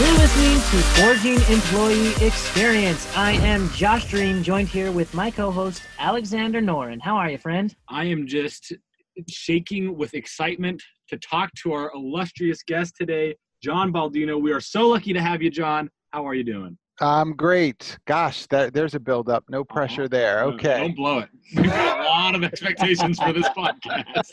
You're listening to Forging Employee Experience. I am Josh Dream, joined here with my co-host Alexander Noren. How are you, friend? I am just shaking with excitement to talk to our illustrious guest today, John Baldino. We are so lucky to have you, John. How are you doing? I'm great. Gosh, that, there's a build up. No uh-huh. pressure there. Okay. Don't blow it. We've got a lot of expectations for this podcast.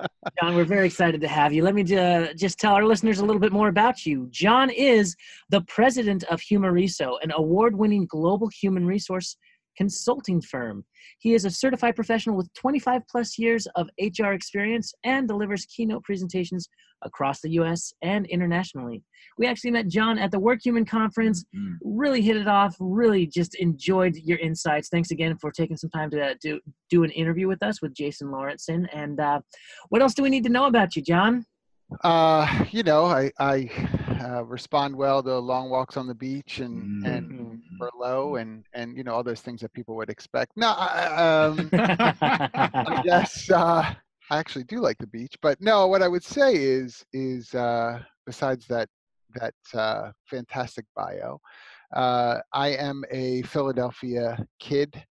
John, we're very excited to have you. Let me ju- just tell our listeners a little bit more about you. John is the president of Humareso, an award-winning global human resource consulting firm. He is a certified professional with 25 plus years of HR experience and delivers keynote presentations across the US and internationally. We actually met John at the Work Human conference, Mm. really hit it off, really just enjoyed your insights. Thanks again for taking some time to do, do an interview with us with Jason Lawrenson. And uh, what else do we need to know about you, John? Uh, you know, I, I uh, respond well to long walks on the beach and, and Mhm. Merlot and, and, you know, all those things that people would expect. No, I, um, I guess uh, I actually do like the beach, but no, what I would say is, is uh, besides that, that uh, fantastic bio, uh, I am a Philadelphia kid.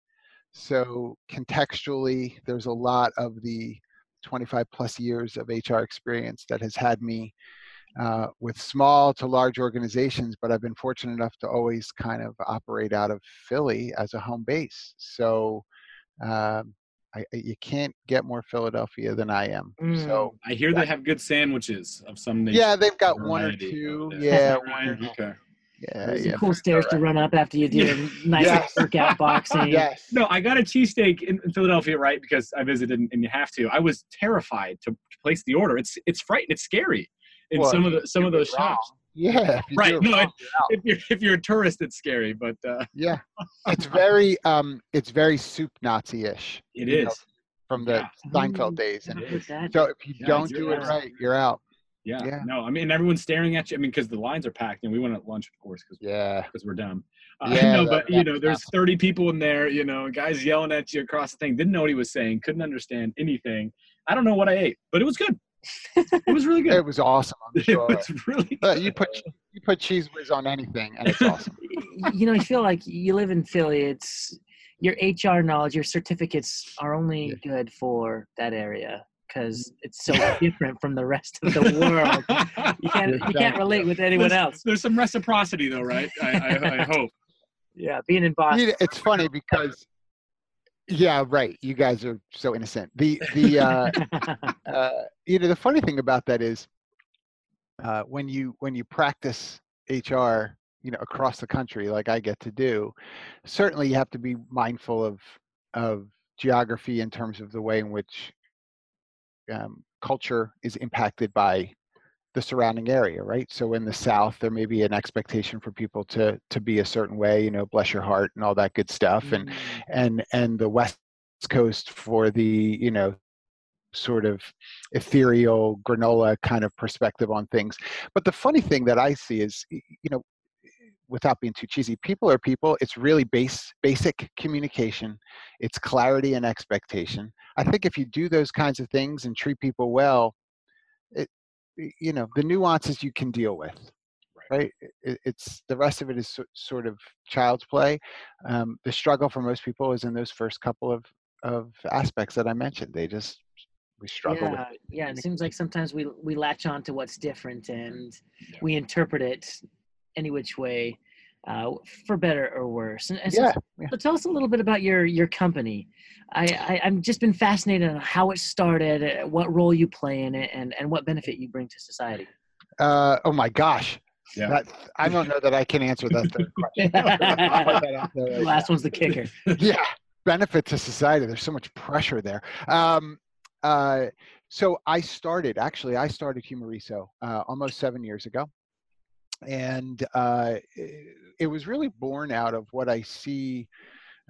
So contextually, there's a lot of the 25 plus years of HR experience that has had me uh, with small to large organizations, but I've been fortunate enough to always kind of operate out of Philly as a home base. So um, I, I- you can't get more Philadelphia than I am. So I hear they have good sandwiches of some nature. yeah, they've got one or two. Yeah, one or Okay. yeah, There's yeah. some cool stairs to run up after you do a nice Yes. workout boxing. Yes. No, I got a cheesesteak in, in Philadelphia, right? Because I visited and, and you have to. I was terrified to, to place the order. It's it's frightening. It's scary in Well, some of the some of those wrong. shops. Yeah. if you Right, no, wrong. If you're if you're a tourist, it's scary. But uh, Yeah. It's very um it's very soup Nazi-ish. It is know, from the Yeah. Seinfeld Mm, days. And so if you Yeah, don't do it right. right, you're out. Yeah. Yeah. No, I mean everyone's staring at you. I mean, because the lines are packed, and we went at lunch, of course, because Yeah. because we're dumb. Uh, Yeah, no, that- but you know, there's awesome. 30 people in there. You know, guys yelling at you across the thing. Didn't know what he was saying. Couldn't understand anything. I don't know what I ate, but it was good. It was really good. It was awesome, I'm it was really. Uh, Good. you put you put Cheez Whiz on anything and it's awesome. you know, you feel like you live in Philly. It's your HR knowledge, your certificates are only good for that area because it's so different from the rest of the world. You can't you can't relate with anyone There's- else. There's some reciprocity, though, right? I, I, I hope. Yeah, being in Boston. It's funny because yeah, right. You guys are so innocent. The the uh, uh, you know the funny thing about that is uh, when you when you practice HR, you know, across the country, like I get to do, certainly you have to be mindful of of geography in terms of the way in which um, culture is impacted by the surrounding area, right? So in the South, there may be an expectation for people to to be a certain way, you know, bless your heart and all that good stuff, and Mm. and and the west coast for the you know sort of ethereal granola kind of perspective on things but the funny thing that i see is you know without being too cheesy people are people it's really base basic communication it's clarity and expectation i think if you do those kinds of things and treat people well it you know the nuances you can deal with right. it, it's the rest of it is so, sort of child's play. Um, the struggle for most people is in those first couple of of aspects that i mentioned. They just we struggle with yeah, yeah. It seems like sometimes we we latch on to what's different and Yeah. we interpret it any which way, uh, for better or worse. And, and so, yeah, yeah. so tell us a little bit about your your company. I, I I've just been fascinated on how it started, uh, what role you play in it, and and what benefit you bring to society. Uh, oh my gosh Yeah. that i don't know that i can answer that third question that The right last now. one's the kicker. yeah benefit to society there's so much pressure there um, uh, so i started actually i started humareso uh, almost seven years ago and uh, it, was really born out of what i see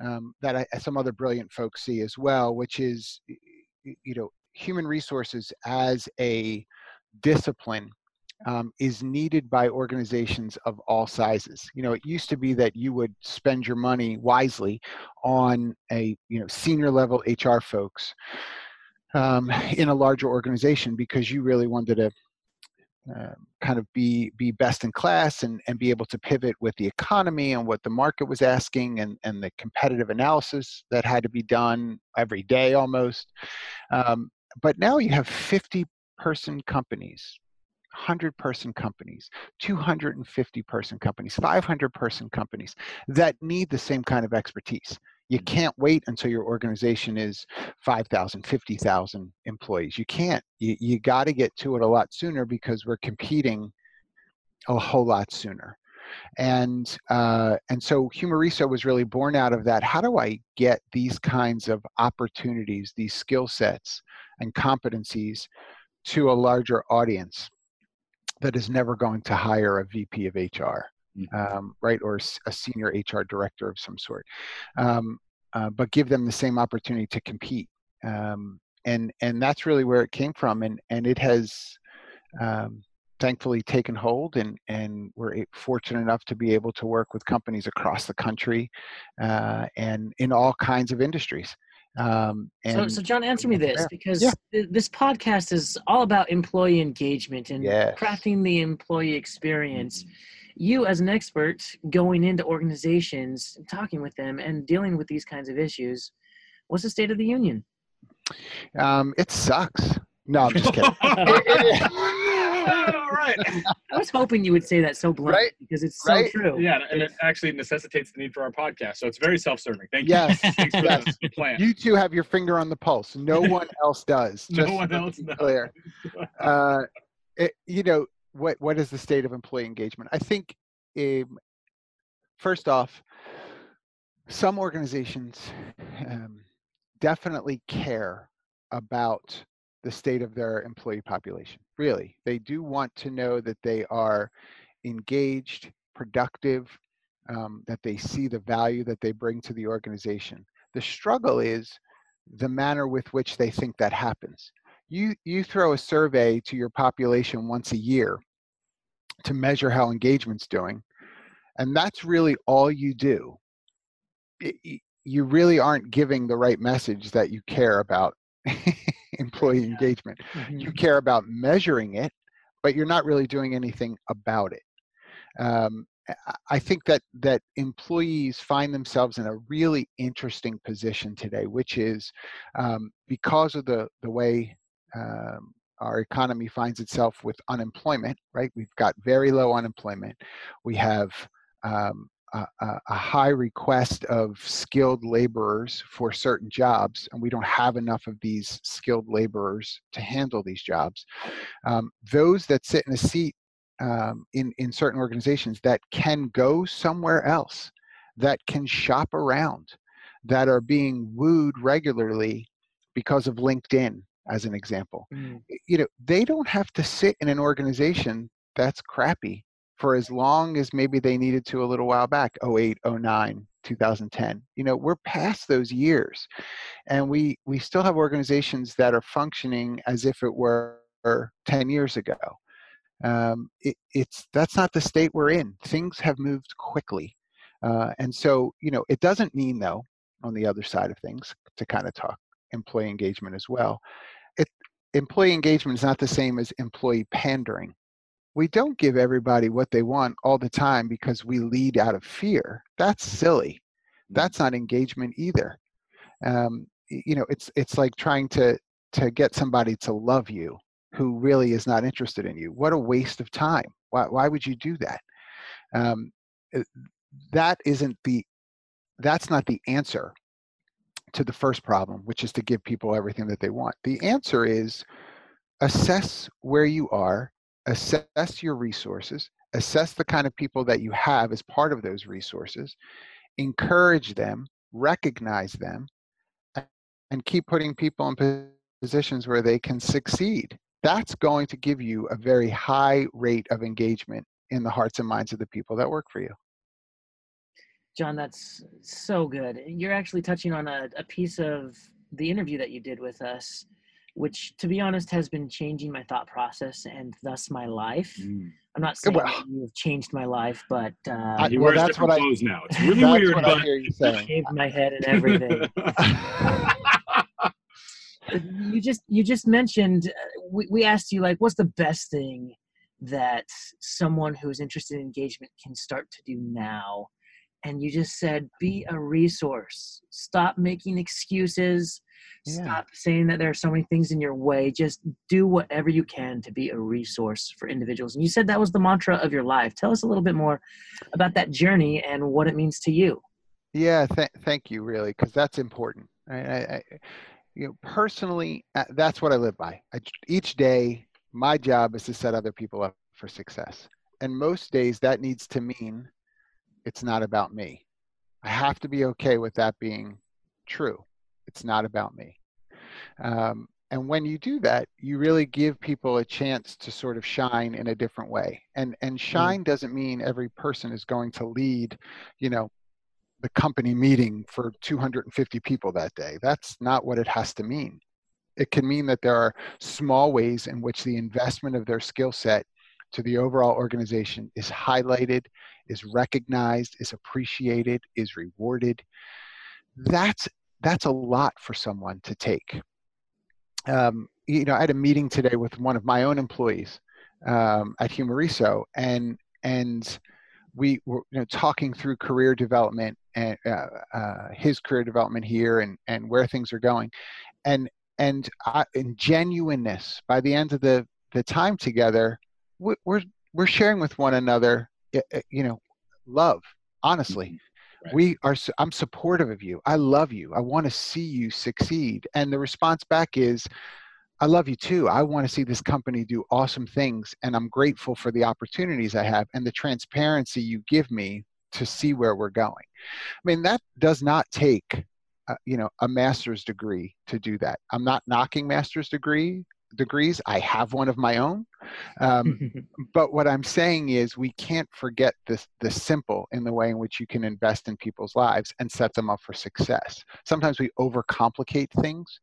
um, that I, some other brilliant folks see as well which is you know human resources as a discipline um, is needed by organizations of all sizes. You know, it used to be that you would spend your money wisely on a you know senior level HR folks um, in a larger organization because you really wanted to uh, kind of be be best in class and, and be able to pivot with the economy and what the market was asking and, and the competitive analysis that had to be done every day almost. Um, but now you have 50 person companies 100 person companies, 250 person companies, 500 person companies that need the same kind of expertise. You can't wait until your organization is 5,000, 50,000 employees. You can't. You, you got to get to it a lot sooner because we're competing a whole lot sooner. And uh, and so Humareso was really born out of that. How do I get these kinds of opportunities, these skill sets and competencies to a larger audience that is never going to hire a VP of HR? Mm-hmm. um, right, or a senior HR director of some sort, um, uh, but give them the same opportunity to compete. Um, and and that's really where it came from, and and it has um, thankfully taken hold, and and we're fortunate enough to be able to work with companies across the country, uh, and in all kinds of industries. Um, so, so John, answer me this because yeah. th- this podcast is all about employee engagement and yes. crafting the employee experience. Mm-hmm you as an expert going into organizations talking with them and dealing with these kinds of issues what's the state of the union um, it sucks no i'm just kidding All right. I was hoping you would say that so blunt right? because it's so right? true. Yeah, and it actually necessitates the need for our podcast. So it's very self-serving. Thank you. Yes. Thanks for yes. plan. You two have your finger on the pulse. No one else does. no one else does. Clear. Uh, it, you know what? What is the state of employee engagement? I think um, first off, some organizations um, definitely care about the state of their employee population. Really, they do want to know that they are engaged, productive, um, that they see the value that they bring to the organization. The struggle is the manner with which they think that happens. You, you throw a survey to your population once a year to measure how engagement's doing, and that's really all you do it, you really aren't giving the right message that you care about employee yeah. engagement mm-hmm. you care about measuring it but you're not really doing anything about it um, I think that that employees find themselves in a really interesting position today, which is um, because of the the way um, our economy finds itself with unemployment. Right, we've got very low unemployment. We have um, a, a, high request of skilled laborers for certain jobs, and we don't have enough of these skilled laborers to handle these jobs. Um, those that sit in a seat um, in, in certain organizations that can go somewhere else, that can shop around, that are being wooed regularly because of LinkedIn, as an example. Mm. You know, they don't have to sit in an organization that's crappy for as long as maybe they needed to a little while back 08 09 2010 you know we're past those years and we we still have organizations that are functioning as if it were 10 years ago um, it, it's that's not the state we're in things have moved quickly uh, and so you know it doesn't mean though on the other side of things to kind of talk employee engagement as well employee engagement is not the same as employee pandering we don't give everybody what they want all the time because we lead out of fear. That's silly. Mm-hmm. That's not engagement either. Um, you know, it's it's like trying to to get somebody to love you who really is not interested in you. What a waste of time. Why why would you do that? Um, that isn't the that's not the answer to the first problem, which is to give people everything that they want. The answer is assess where you are assess your resources, assess the kind of people that you have as part of those resources, encourage them, recognize them, and keep putting people in positions where they can succeed. That's going to give you a very high rate of engagement in the hearts and minds of the people that work for you. John, that's so good. You're actually touching on a, a piece of the interview that you did with us which to be honest has been changing my thought process and thus my life. Mm. I'm not saying well, you've changed my life, but uh, I, he well, wears different clothes I, now. It's really weird, but you shaved my head and everything. you just you just mentioned uh, we, we asked you like what's the best thing that someone who's interested in engagement can start to do now? And you just said, be a resource. Stop making excuses. Yeah. Stop saying that there are so many things in your way. Just do whatever you can to be a resource for individuals. And you said that was the mantra of your life. Tell us a little bit more about that journey and what it means to you. Yeah, th- thank you, really, because that's important. I, I, you know, personally, uh, that's what I live by. I, each day, my job is to set other people up for success, and most days that needs to mean it's not about me. I have to be okay with that being true. It's not about me. Um, and when you do that, you really give people a chance to sort of shine in a different way. And and shine mm. doesn't mean every person is going to lead, you know, the company meeting for 250 people that day. That's not what it has to mean. It can mean that there are small ways in which the investment of their skill set to the overall organization is highlighted, is recognized, is appreciated, is rewarded. That's that's a lot for someone to take. Um, you know, I had a meeting today with one of my own employees um, at Humareso, and and we were you know, talking through career development and uh, uh, his career development here and, and where things are going. And, and I, in genuineness, by the end of the, the time together, we're, we're sharing with one another, you know, love, honestly. Mm-hmm. Right. We are, I'm supportive of you. I love you. I want to see you succeed. And the response back is, I love you too. I want to see this company do awesome things, and I'm grateful for the opportunities I have and the transparency you give me to see where we're going. I mean, that does not take, uh, you know, a master's degree to do that. I'm not knocking master's degree degrees. I have one of my own, um, but what I'm saying is we can't forget this the simple in the way in which you can invest in people's lives and set them up for success. Sometimes we overcomplicate things.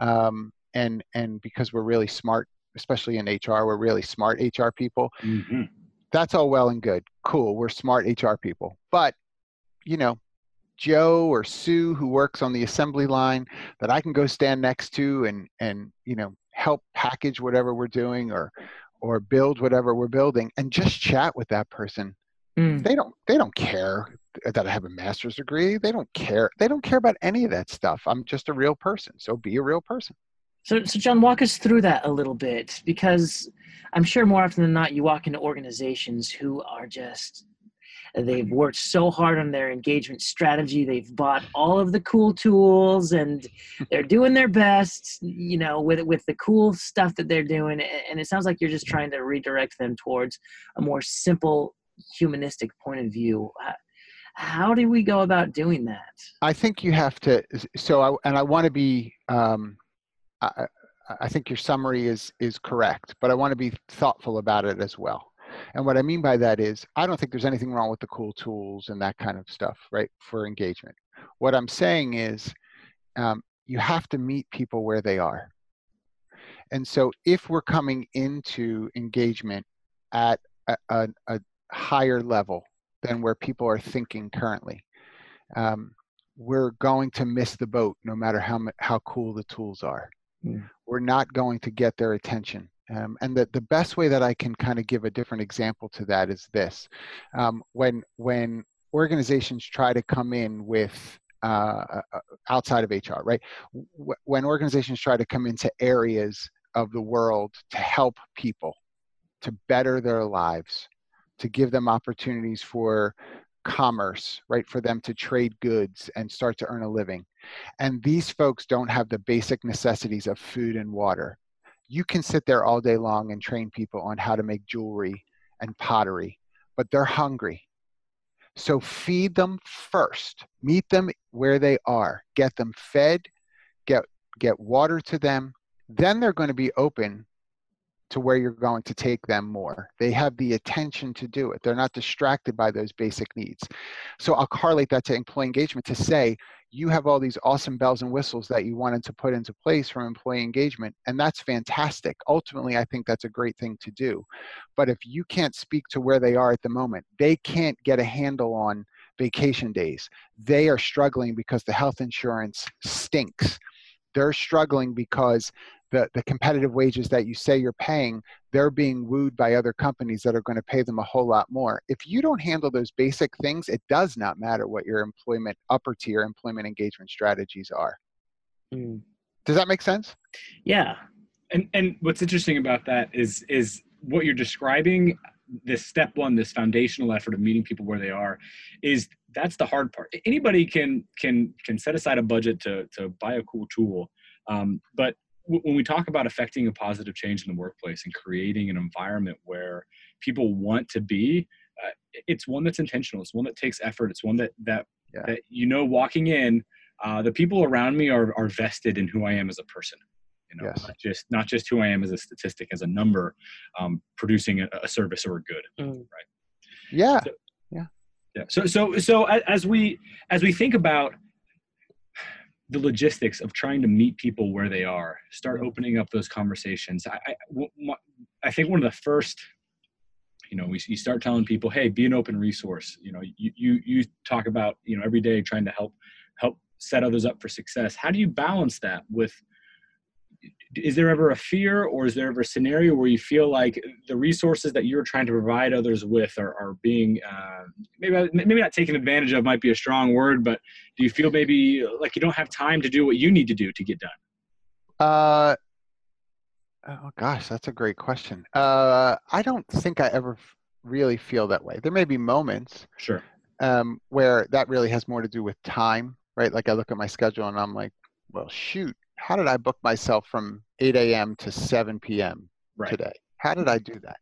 Um, and and because we're really smart especially in hr we're really smart hr people mm-hmm. that's all well and good cool we're smart hr people but you know joe or sue who works on the assembly line that i can go stand next to and and you know help package whatever we're doing or or build whatever we're building and just chat with that person. Mm. they don't they don't care that i have a master's degree. They don't care they don't care about any of that stuff. I'm just a real person so be a real person. So, so John, walk us through that a little bit because I'm sure more often than not you walk into organizations who are just they've worked so hard on their engagement strategy. They've bought all of the cool tools and they're doing their best you know with with the cool stuff that they're doing. And it sounds like you're just trying to redirect them towards a more simple humanistic point of view. How do we go about doing that? I think you have to so I, and i want to be um, I, I think your summary is is correct, but I want to be thoughtful about it as well. And what I mean by that is, I don't think there's anything wrong with the cool tools and that kind of stuff, right, for engagement. What I'm saying is, um, you have to meet people where they are. And so, if we're coming into engagement at a, a, a higher level than where people are thinking currently, um, we're going to miss the boat no matter how how cool the tools are mm. we're not going to get their attention. Um, and the, the best way that I can kind of give a different example to that is this. Um, when, when organizations try to come in with uh, uh, outside of HR, right? When organizations try to come into areas of the world to help people, to better their lives, to give them opportunities for commerce, right? For them to trade goods and start to earn a living. And these folks don't have the basic necessities of food and water. You can sit there all day long and train people on how to make jewelry and pottery, but they're hungry. So feed them first. Meet them where they are. Get them fed, get get water to them. Then they're going to be open to where you're going to take them more. They have the attention to do it. They're not distracted by those basic needs. So I'll correlate that to employee engagement to say you have all these awesome bells and whistles that you wanted to put into place from employee engagement, and that's fantastic. Ultimately, I think that's a great thing to do. But if you can't speak to where they are at the moment, they can't get a handle on vacation days. They are struggling because the health insurance stinks. They're struggling because the, the competitive wages that you say you're paying, they're being wooed by other companies that are going to pay them a whole lot more. If you don't handle those basic things, it does not matter what your employment upper tier employment engagement strategies are. Mm. Does that make sense? Yeah. And and what's interesting about that is is what you're describing this step one this foundational effort of meeting people where they are is that's the hard part anybody can can can set aside a budget to to buy a cool tool um, but when we talk about affecting a positive change in the workplace and creating an environment where people want to be, uh, it's one that's intentional. It's one that takes effort. It's one that that yeah. that you know, walking in, uh, the people around me are are vested in who I am as a person. You know, yes. not just not just who I am as a statistic, as a number, um, producing a, a, service or a good. Mm. Right. Yeah. So, yeah. Yeah. So so so as we as we think about the logistics of trying to meet people where they are start opening up those conversations. I, I, I think one of the first you know we, you start telling people hey be an open resource. You know you, you you talk about you know every day trying to help help set others up for success. How do you balance that with is there ever a fear or is there ever a scenario where you feel like the resources that you're trying to provide others with are, are being uh, maybe maybe not taken advantage of might be a strong word but do you feel maybe like you don't have time to do what you need to do to get done? Uh oh gosh that's a great question. Uh i don't think i ever really feel that way. There may be moments sure. um where that really has more to do with time right? Like i look at my schedule and i'm like well shoot how did I book myself from 8 a.m. to 7 p.m. Right. today? How did I do that?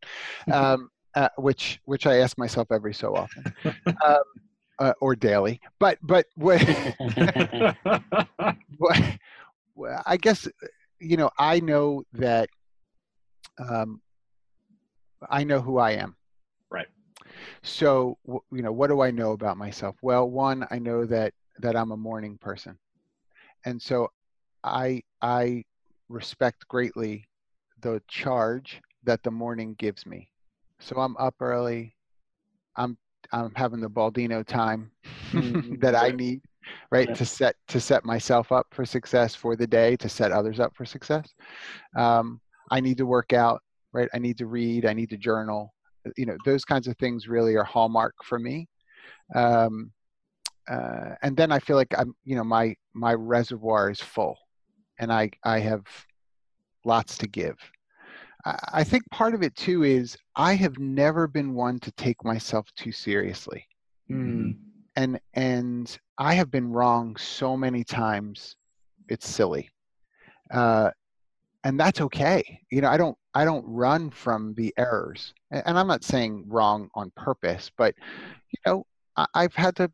Um, uh, which which I ask myself every so often, um, uh, or daily. But but what, I guess you know I know that um, I know who I am. Right. So you know what do I know about myself? Well, one I know that that I'm a morning person, and so I I respect greatly the charge that the morning gives me. So I'm up early. I'm I'm having the Baldino time that I need, right, yeah. to set to set myself up for success for the day, to set others up for success. Um, I need to work out, right? I need to read. I need to journal. You know, those kinds of things really are hallmark for me. Um, uh, and then I feel like I'm, you know, my my reservoir is full and I, I have lots to give. I think part of it too is I have never been one to take myself too seriously. Mm. And and I have been wrong so many times it's silly. Uh, and that's okay. You know, I don't I don't run from the errors. And I'm not saying wrong on purpose, but you know, I've had to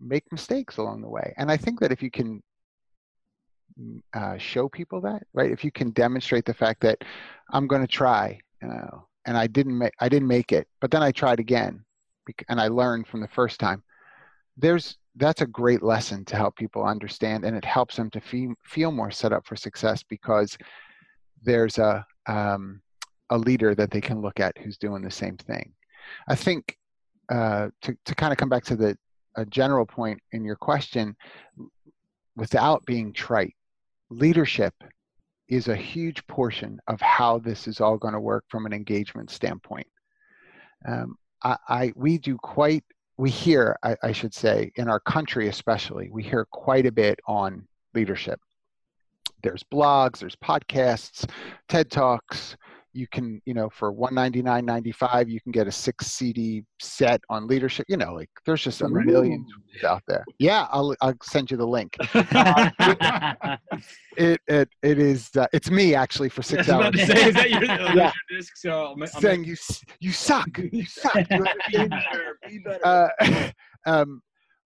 make mistakes along the way. And I think that if you can uh, show people that, right? If you can demonstrate the fact that I'm going to try, you know, and I didn't make I didn't make it, but then I tried again, and I learned from the first time. There's that's a great lesson to help people understand, and it helps them to feel feel more set up for success because there's a um, a leader that they can look at who's doing the same thing. I think uh, to to kind of come back to the a general point in your question, without being trite, leadership is a huge portion of how this is all going to work from an engagement standpoint. Um, I, I, we do quite we hear I, I should say in our country especially we hear quite a bit on leadership. There's blogs, there's podcasts, TED talks, you can you know for 199.95 you can get a six cd set on leadership you know like there's just a million out there. Yeah i'll, I'll send you the link. Uh, it, it it is uh, it's me actually for six hours. say, is that your, yeah. your disc? So I'm, I'm saying you you suck you suck. You be better, be better. Uh, um,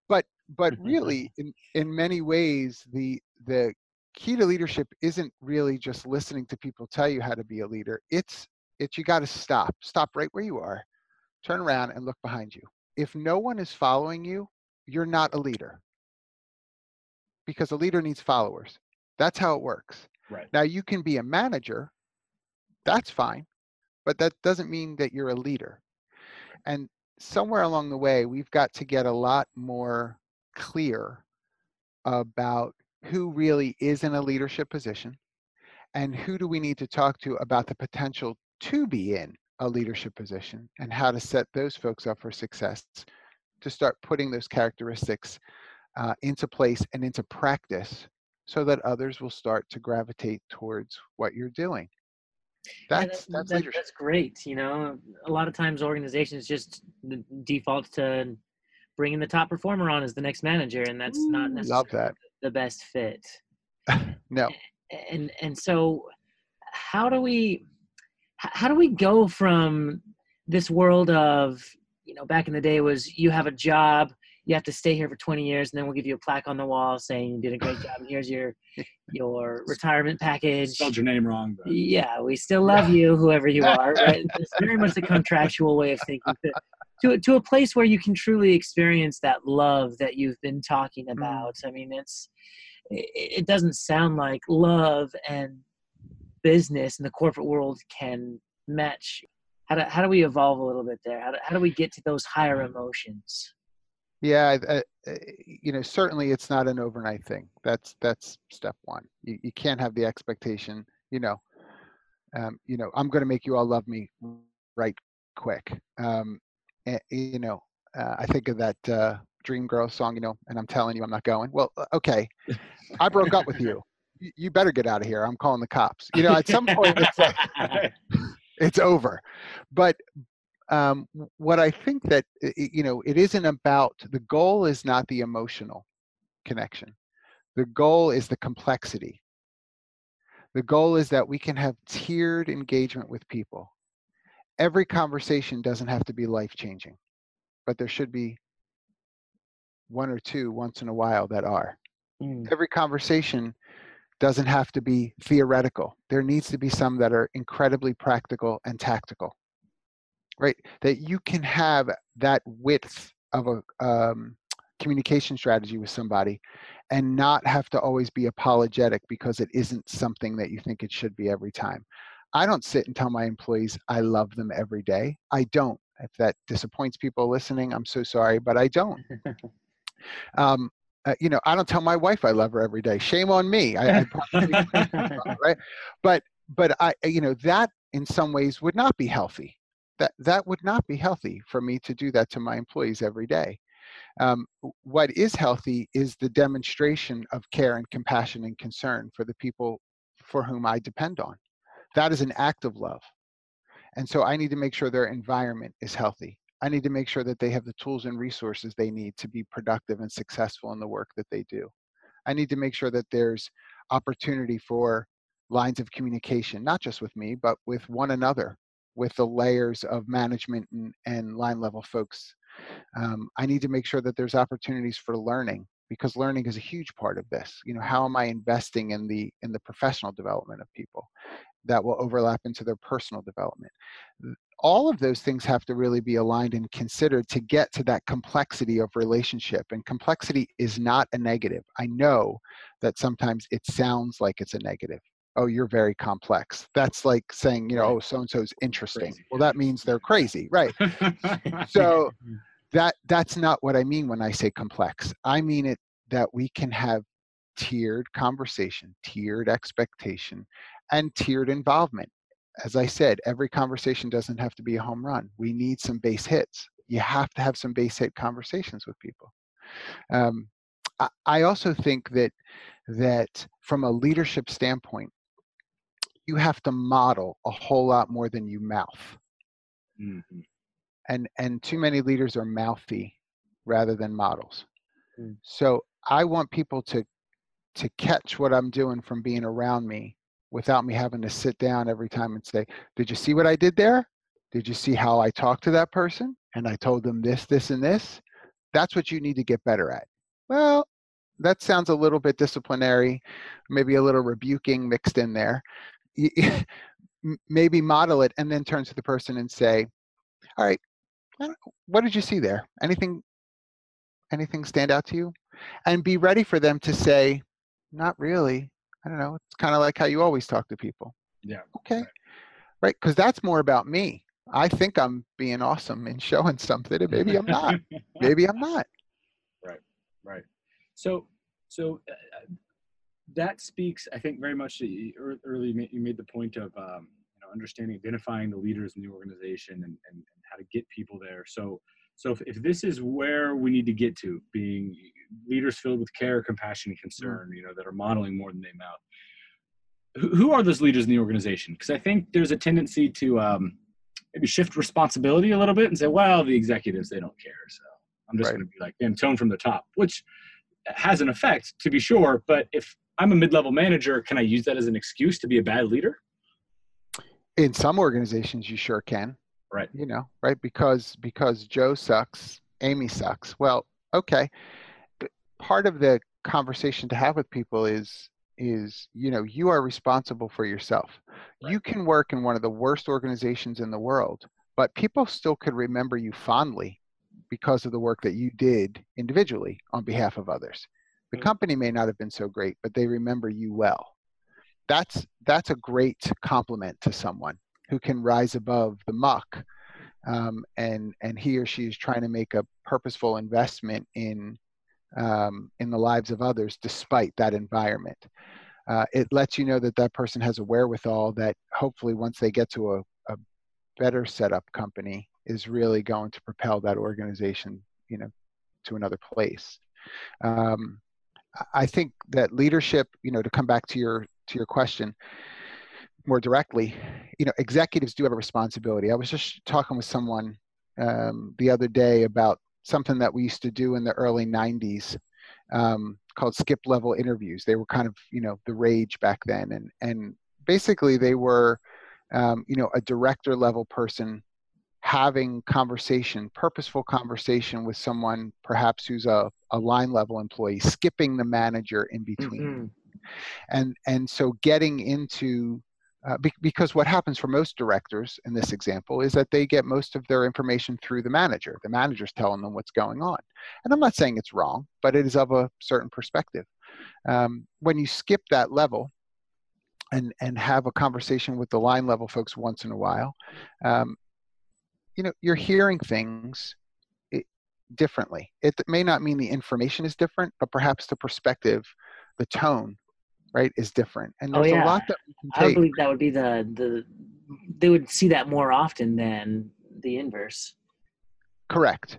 but but really in in many ways the the key to leadership isn't really just listening to people tell you how to be a leader. It's it's you got to stop. Stop right where you are. Turn around and look behind you. If no one is following you, you're not a leader. Because a leader needs followers. That's how it works. Right. Now you can be a manager. That's fine. But that doesn't mean that you're a leader. And somewhere along the way, we've got to get a lot more clear about who really is in a leadership position and who do we need to talk to about the potential to be in a leadership position and how to set those folks up for success to start putting those characteristics uh, into place and into practice so that others will start to gravitate towards what you're doing. That's Yeah, that's that- that's great. You know, a lot of times organizations just default to bringing the top performer on as the next manager, and that's not Ooh, necessarily love that the best fit. no And and so, how do we how do we go from this world of you know back in the day was you have a job you have to stay here for 20 years and then we'll give you a plaque on the wall saying you did a great job and here's your your retirement package Spelled your name wrong, but yeah, we still love you, whoever you are. Right? It's very much a contractual way of thinking. To, to a place where you can truly experience that love that you've been talking about. I mean, it's it, it doesn't sound like love and business in the corporate world can match. How do how do we evolve a little bit there? How do, how do we get to those higher emotions? Yeah, I- I- you know, certainly it's not an overnight thing. That's that's step one. You, you can't have the expectation, you know, um, you know, I'm going to make you all love me right quick. Um, you know, uh, I think of that uh, Dream Girl song, you know, and I'm telling you I'm not going. Well, uh, okay, I broke up with you. You- better get out of here. I'm calling the cops. You know, at some point it's like, it's over. But um, what I think that you know, it isn't about the goal is not the emotional connection. The goal is the complexity. The goal is that we can have tiered engagement with people. Every conversation doesn't have to be life changing, but there should be one or two once in a while that are Mm, every conversation doesn't have to be theoretical. There needs to be some that are incredibly practical and tactical, right? That you can have that width of a um, communication strategy with somebody and not have to always be apologetic because it isn't something that you think it should be every time. I don't sit and tell my employees I love them every day. I don't. If that disappoints people listening, I'm so sorry, but I don't. Um, uh, you know, I don't tell my wife I love her every day. Shame on me. I, I probably right? But but I you know that in some ways would not be healthy. That that would not be healthy for me to do that to my employees every day. Um, what is healthy is the demonstration of care and compassion and concern for the people for whom I depend on. That is an act of love. And so I need to make sure their environment is healthy. I need to make sure that they have the tools and resources they need to be productive and successful in the work that they do. I need to make sure that there's opportunity for lines of communication, not just with me, but with one another, with the layers of management and, and line level folks. Um, I need to make sure that there's opportunities for learning because learning is a huge part of this. You know, how am I investing in the in the professional development of people that will overlap into their personal development? all of those things have to really be aligned and considered to get to that complexity of relationship. And complexity is not a negative. I know that sometimes it sounds like it's a negative. Oh, you're very complex. That's like saying, you know, oh, so and so's interesting. Crazy, Well, that means they're crazy, right? So mm-hmm. that that's not what I mean when I say complex. I mean it that we can have tiered conversation, tiered expectation, and tiered involvement. As I said, every conversation doesn't have to be a home run. We need some base hits. You have to have some base hit conversations with people. Um, I, I also think that that from a leadership standpoint, you have to model a whole lot more than you mouth Mhm. and and too many leaders are mouthy rather than models Mm. so i want people to to catch what i'm doing from being around me without me having to sit down every time and say did you see what i did there? Did you see how i talked to that person? And i told them this this and this. That's what you need to get better at. Well that sounds a little bit disciplinary maybe a little rebuking mixed in there. Maybe model it and then turn to the person and say all right what did you see there? Anything anything stand out to you? And be ready for them to say not really i don't know it's kind of like how you always talk to people Yeah, okay right. right because that's more about me i think i'm being awesome and showing something and maybe i'm not maybe i'm not right. Right. So, so uh, that speaks, I think, very much. To early, you made the point of um, you know understanding, identifying the leaders in the organization, and, and, and how to get people there. So, so if, if this is where we need to get to, being leaders filled with care, compassion, and mm. concern, you know, that are modeling more than they mouth. Who, are those leaders in the organization? Because I think there's a tendency to um, maybe shift responsibility a little bit and say, well, the executives they don't care, so I'm just right. going to be like, and tone from the top, which has an effect to be sure. But if I'm a mid-level manager, can I use that as an excuse to be a bad leader? In some organizations, you sure can. Right. You know, right? Because because Joe sucks, Amy sucks. Well, okay. Part of the conversation to have with people is is you know you are responsible for yourself. Right. You can work in one of the worst organizations in the world, but people still could remember you fondly because of the work that you did individually on behalf of others. The mm. company may not have been so great, but they remember you well. That's that's a great compliment to someone who can rise above the muck, um, and and he or she is trying to make a purposeful investment in um, in the lives of others despite that environment. Uh, it lets you know that that person has a wherewithal that hopefully once they get to a, a better setup company is really going to propel that organization you know to another place um, I think that leadership, you know, to come back to your to your question more directly, you know, executives do have a responsibility. I was just talking with someone um, the other day about something that we used to do in the early '90s um, called skip level interviews. They were kind of, you know, the rage back then, and and basically they were, um, you know, a director level person having conversation, purposeful conversation with someone perhaps who's a, a line level employee, skipping the manager in between. Mm-hmm. And and so getting into uh, be, because what happens for most directors in this example is that they get most of their information through the manager. The manager's telling them what's going on. And I'm not saying it's wrong, but it is of a certain perspective. Um, when you skip that level, and and have a conversation with the line level folks once in a while um, you know you're hearing things differently it may not mean the information is different but perhaps the perspective the tone right is different and oh, there's oh, yeah. a lot that i believe that would be the the they would see that more often than the inverse correct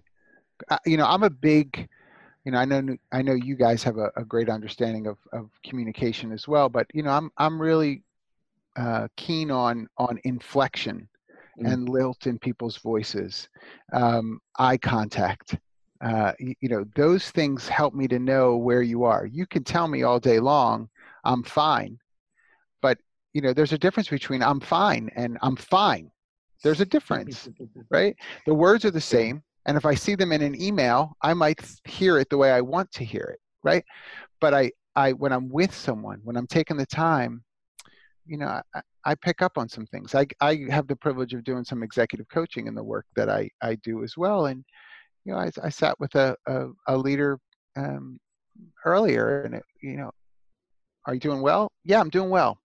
uh, you know i'm a big you know i know i know you guys have a, a great understanding of, of communication as well but you know i'm i'm really uh, keen on on inflection mm. and lilt in people's voices, um, eye contact. Uh, you, you know, those things help me to know where you are. You can tell me all day long, I'm fine, but you know, there's a difference between I'm fine and I'm fine. There's a difference, right? The words are the same, and if I see them in an email, I might hear it the way I want to hear it, right? But I, I, when I'm with someone, when I'm taking the time, you know, I, I pick up on some things. I, I have the privilege of doing some executive coaching in the work that I, I do as well. And, you know, I, I sat with a, a, a leader um, earlier and, it, you know, are you doing well? Yeah, I'm doing well.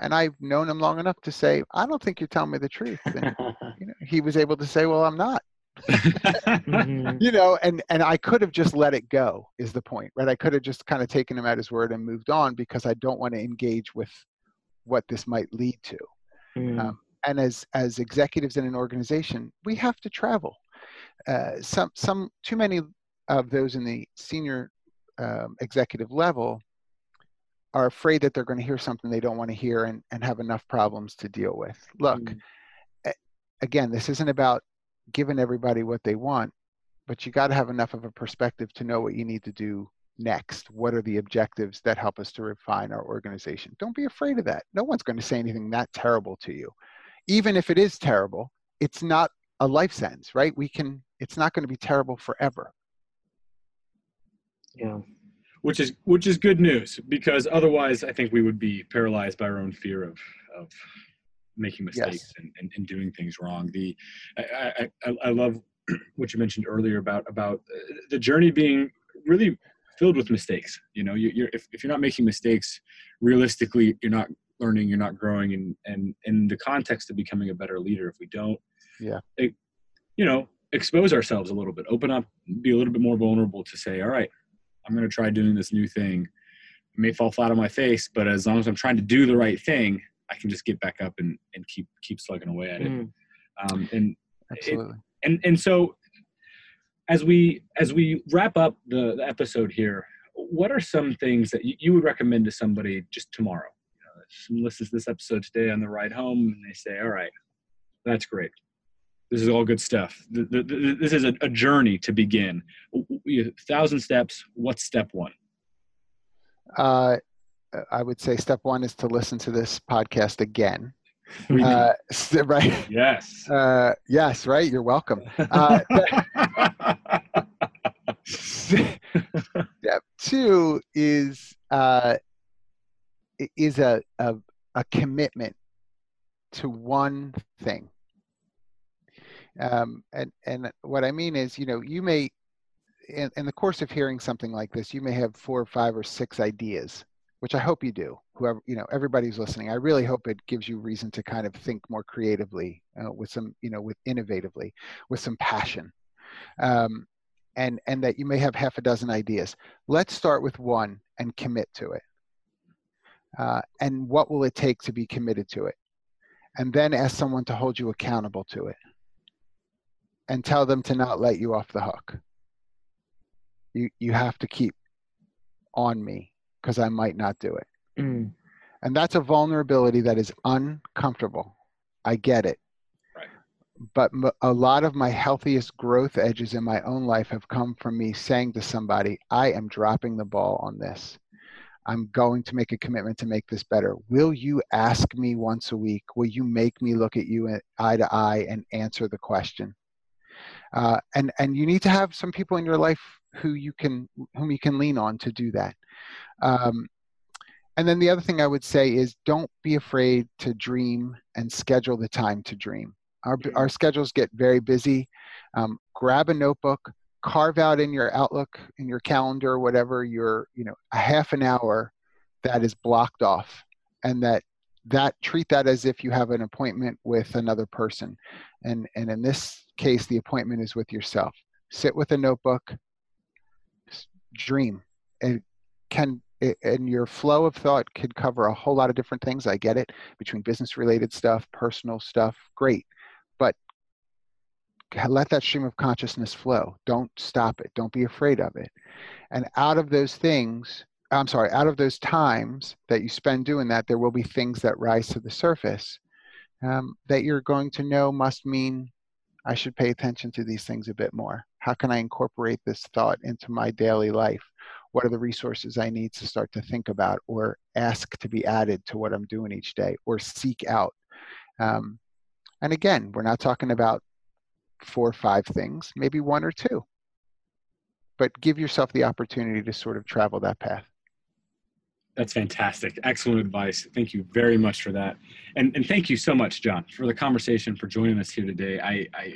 And I've known him long enough to say, I don't think you're telling me the truth. And, you know, he was able to say, well, I'm not. mm-hmm. you know and and i could have just let it go is the point right i could have just kind of taken him at his word and moved on because i don't want to engage with what this might lead to. Mm. Um, and as as executives in an organization, we have to travel. Uh, some some too many of those in the senior um, executive level are afraid that they're going to hear something they don't want to hear and, and have enough problems to deal with. Look, mm. again, this isn't about giving everybody what they want, but you got to have enough of a perspective to know what you need to do next? What are the objectives that help us to refine our organization? Don't be afraid of that. No one's going to say anything that terrible to you. Even if it is terrible, it's not a life sentence, right? We can, it's not going to be terrible forever. Yeah. Which is which is good news because otherwise I think we would be paralyzed by our own fear of of making mistakes yes. and, and, and, doing things wrong. The I, I, I love what you mentioned earlier about about uh, the journey being really filled with mistakes. You know, you, are if, if you're not making mistakes, realistically, you're not learning, you're not growing. And and in the context of becoming a better leader, if we don't, yeah, it, you know, expose ourselves a little bit, open up, be a little bit more vulnerable to say, all right, I'm going to try doing this new thing. may fall flat on my face, but as long as I'm trying to do the right thing, I can just get back up and, and keep keep slugging away at it. Mm. Um, and Absolutely. and and so as we as we wrap up the, the episode here, what are some things that you, you would recommend to somebody just tomorrow? You know, someone listens to this episode today on the ride home, and they say, "All right, that's great. This is all good stuff. Th- th- th- This is a, a journey to begin. W- Thousand steps. What's step one? Uh, I would say step one is to listen to this podcast again. Uh, right? yes. Uh, yes, right. You're welcome. Uh, step two is uh, is a, a a commitment to one thing. Um, and and what I mean is, you know, you may in, in the course of hearing something like this, you may have four or five or six ideas, which I hope you do. Whoever you know, everybody's listening. I really hope it gives you reason to kind of think more creatively, uh, with some, you know, with innovatively, with some passion. Um, and and that you may have half a dozen ideas. Let's start with one and commit to it. Uh, and what will it take to be committed to it? And then ask someone to hold you accountable to it. And tell them to not let you off the hook. You you have to keep on me because I might not do it. Mm. And that's a vulnerability that is uncomfortable. I get it. Right. But a lot of my healthiest growth edges in my own life have come from me saying to somebody, I am dropping the ball on this. I'm going to make a commitment to make this better. Will you ask me once a week? Will you make me look at you eye to eye and answer the question? Uh, and and you need to have some people in your life who you can whom you can lean on to do that. Um, and then the other thing I would say is don't be afraid to dream and schedule the time to dream. Our, our schedules get very busy. Um, grab a notebook, carve out in your Outlook, in your calendar, whatever your, you know, a half an hour that is blocked off and that that treat that as if you have an appointment with another person. And, and in this case, the appointment is with yourself. Sit with a notebook, dream. and can and your flow of thought could cover a whole lot of different things. I get it between business related stuff, personal stuff, great. But let that stream of consciousness flow. Don't stop it. Don't be afraid of it. And out of those things, I'm sorry, out of those times that you spend doing that, there will be things that rise to the surface um, that you're going to know must mean I should pay attention to these things a bit more. How can I incorporate this thought into my daily life? What are the resources I need to start to think about or ask to be added to what I'm doing each day or seek out? Um, and again, we're not talking about four or five things, maybe one or two. But give yourself the opportunity to sort of travel that path. That's fantastic. Excellent advice. Thank you very much for that. And, and thank you so much, John, for the conversation, for joining us here today. I, I,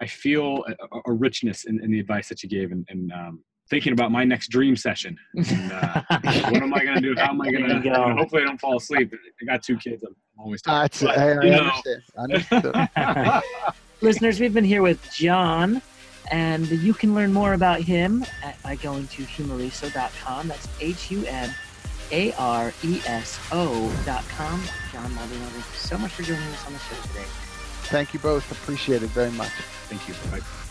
I feel a, a richness in, in the advice that you gave and, and um, thinking about my next dream session. And, uh, what am I going to do? How am I going to? you go. hopefully I don't fall asleep. I got two kids. I'm always Uh, tired. it's, But, I, I you know, understand. Listeners, we've been here with John, and you can learn more about him at, by going to humareso.com. That's H U M A R E S O.com. John Maldonado, thank you so much for joining us on the show today. Thank you both. Appreciate it very much. Thank you. Bye.